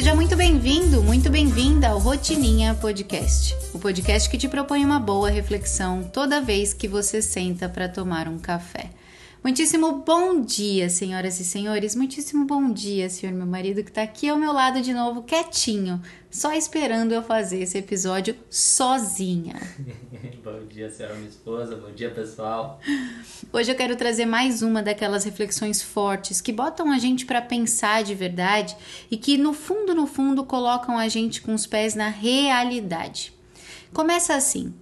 Seja muito bem-vindo, muito bem-vinda ao Rotininha Podcast, o podcast que te propõe uma boa reflexão toda vez que você senta para tomar um café. Muitíssimo bom dia, senhoras e senhores. Muitíssimo bom dia, senhor meu marido, que está aqui ao meu lado de novo, quietinho, só esperando eu fazer esse episódio sozinha. bom dia, senhora minha esposa. Bom dia, pessoal. Hoje eu quero trazer mais uma daquelas reflexões fortes que botam a gente para pensar de verdade e que no fundo, no fundo, colocam a gente com os pés na realidade. Começa assim: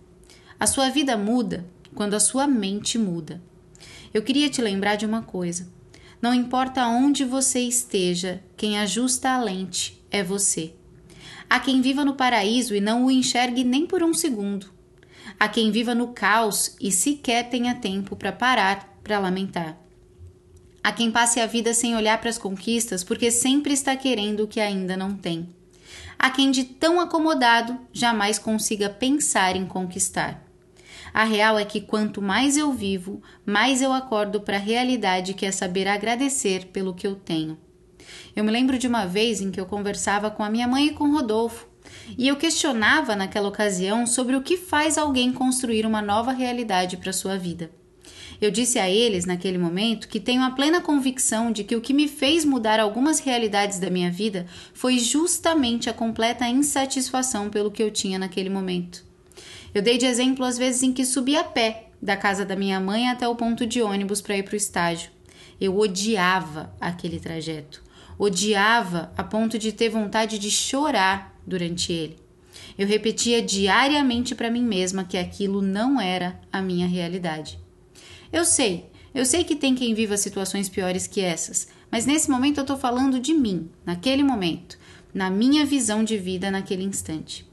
a sua vida muda quando a sua mente muda. Eu queria te lembrar de uma coisa. Não importa onde você esteja, quem ajusta a lente é você. Há quem viva no paraíso e não o enxergue nem por um segundo. Há quem viva no caos e sequer tenha tempo para parar para lamentar. Há quem passe a vida sem olhar para as conquistas porque sempre está querendo o que ainda não tem. Há quem de tão acomodado jamais consiga pensar em conquistar. A real é que quanto mais eu vivo, mais eu acordo para a realidade que é saber agradecer pelo que eu tenho. Eu me lembro de uma vez em que eu conversava com a minha mãe e com Rodolfo, e eu questionava naquela ocasião sobre o que faz alguém construir uma nova realidade para sua vida. Eu disse a eles naquele momento que tenho a plena convicção de que o que me fez mudar algumas realidades da minha vida foi justamente a completa insatisfação pelo que eu tinha naquele momento. Eu dei de exemplo as vezes em que subi a pé da casa da minha mãe até o ponto de ônibus para ir para o estágio. Eu odiava aquele trajeto. Odiava a ponto de ter vontade de chorar durante ele. Eu repetia diariamente para mim mesma que aquilo não era a minha realidade. Eu sei, eu sei que tem quem viva situações piores que essas, mas nesse momento eu estou falando de mim, naquele momento, na minha visão de vida naquele instante.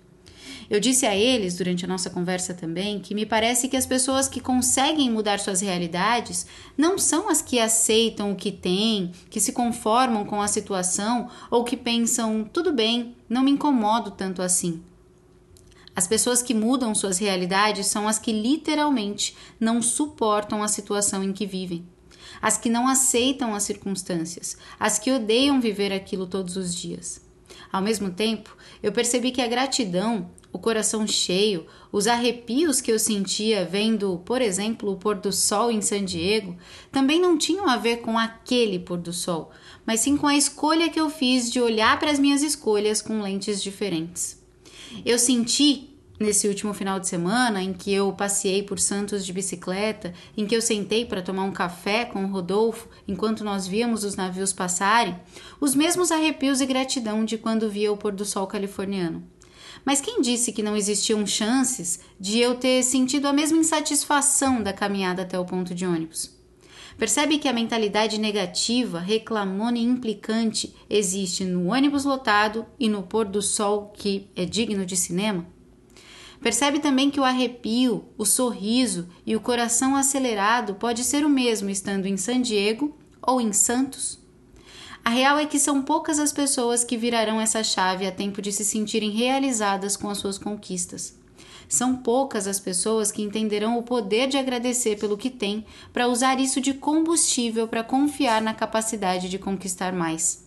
Eu disse a eles durante a nossa conversa também que me parece que as pessoas que conseguem mudar suas realidades não são as que aceitam o que têm, que se conformam com a situação ou que pensam, tudo bem, não me incomodo tanto assim. As pessoas que mudam suas realidades são as que literalmente não suportam a situação em que vivem, as que não aceitam as circunstâncias, as que odeiam viver aquilo todos os dias. Ao mesmo tempo, eu percebi que a gratidão o coração cheio, os arrepios que eu sentia vendo, por exemplo, o pôr do sol em San Diego, também não tinham a ver com aquele pôr do sol, mas sim com a escolha que eu fiz de olhar para as minhas escolhas com lentes diferentes. Eu senti nesse último final de semana em que eu passei por Santos de bicicleta, em que eu sentei para tomar um café com o Rodolfo enquanto nós víamos os navios passarem, os mesmos arrepios e gratidão de quando via o pôr do sol californiano. Mas quem disse que não existiam chances de eu ter sentido a mesma insatisfação da caminhada até o ponto de ônibus? Percebe que a mentalidade negativa, reclamona e implicante existe no ônibus lotado e no pôr do sol que é digno de cinema? Percebe também que o arrepio, o sorriso e o coração acelerado pode ser o mesmo estando em San Diego ou em Santos? A real é que são poucas as pessoas que virarão essa chave a tempo de se sentirem realizadas com as suas conquistas. São poucas as pessoas que entenderão o poder de agradecer pelo que têm para usar isso de combustível para confiar na capacidade de conquistar mais.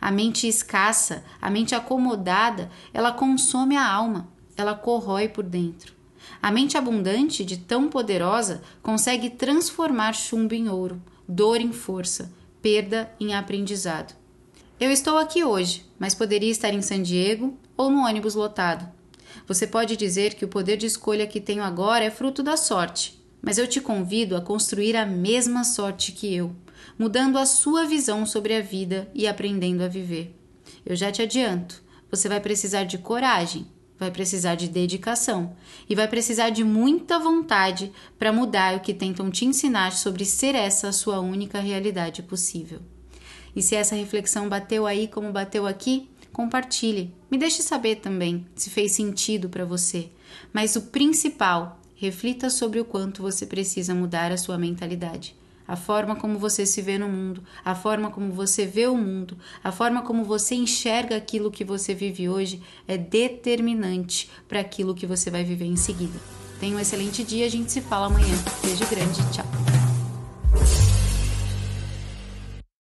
A mente escassa, a mente acomodada, ela consome a alma, ela corrói por dentro. A mente abundante, de tão poderosa, consegue transformar chumbo em ouro, dor em força, perda em aprendizado. Eu estou aqui hoje, mas poderia estar em San Diego ou no ônibus lotado. Você pode dizer que o poder de escolha que tenho agora é fruto da sorte, mas eu te convido a construir a mesma sorte que eu, mudando a sua visão sobre a vida e aprendendo a viver. Eu já te adianto, você vai precisar de coragem, vai precisar de dedicação e vai precisar de muita vontade para mudar o que tentam te ensinar sobre ser essa a sua única realidade possível. E se essa reflexão bateu aí como bateu aqui, compartilhe. Me deixe saber também se fez sentido para você. Mas o principal, reflita sobre o quanto você precisa mudar a sua mentalidade a forma como você se vê no mundo, a forma como você vê o mundo, a forma como você enxerga aquilo que você vive hoje é determinante para aquilo que você vai viver em seguida. Tenha um excelente dia, a gente se fala amanhã. Beijo grande, tchau.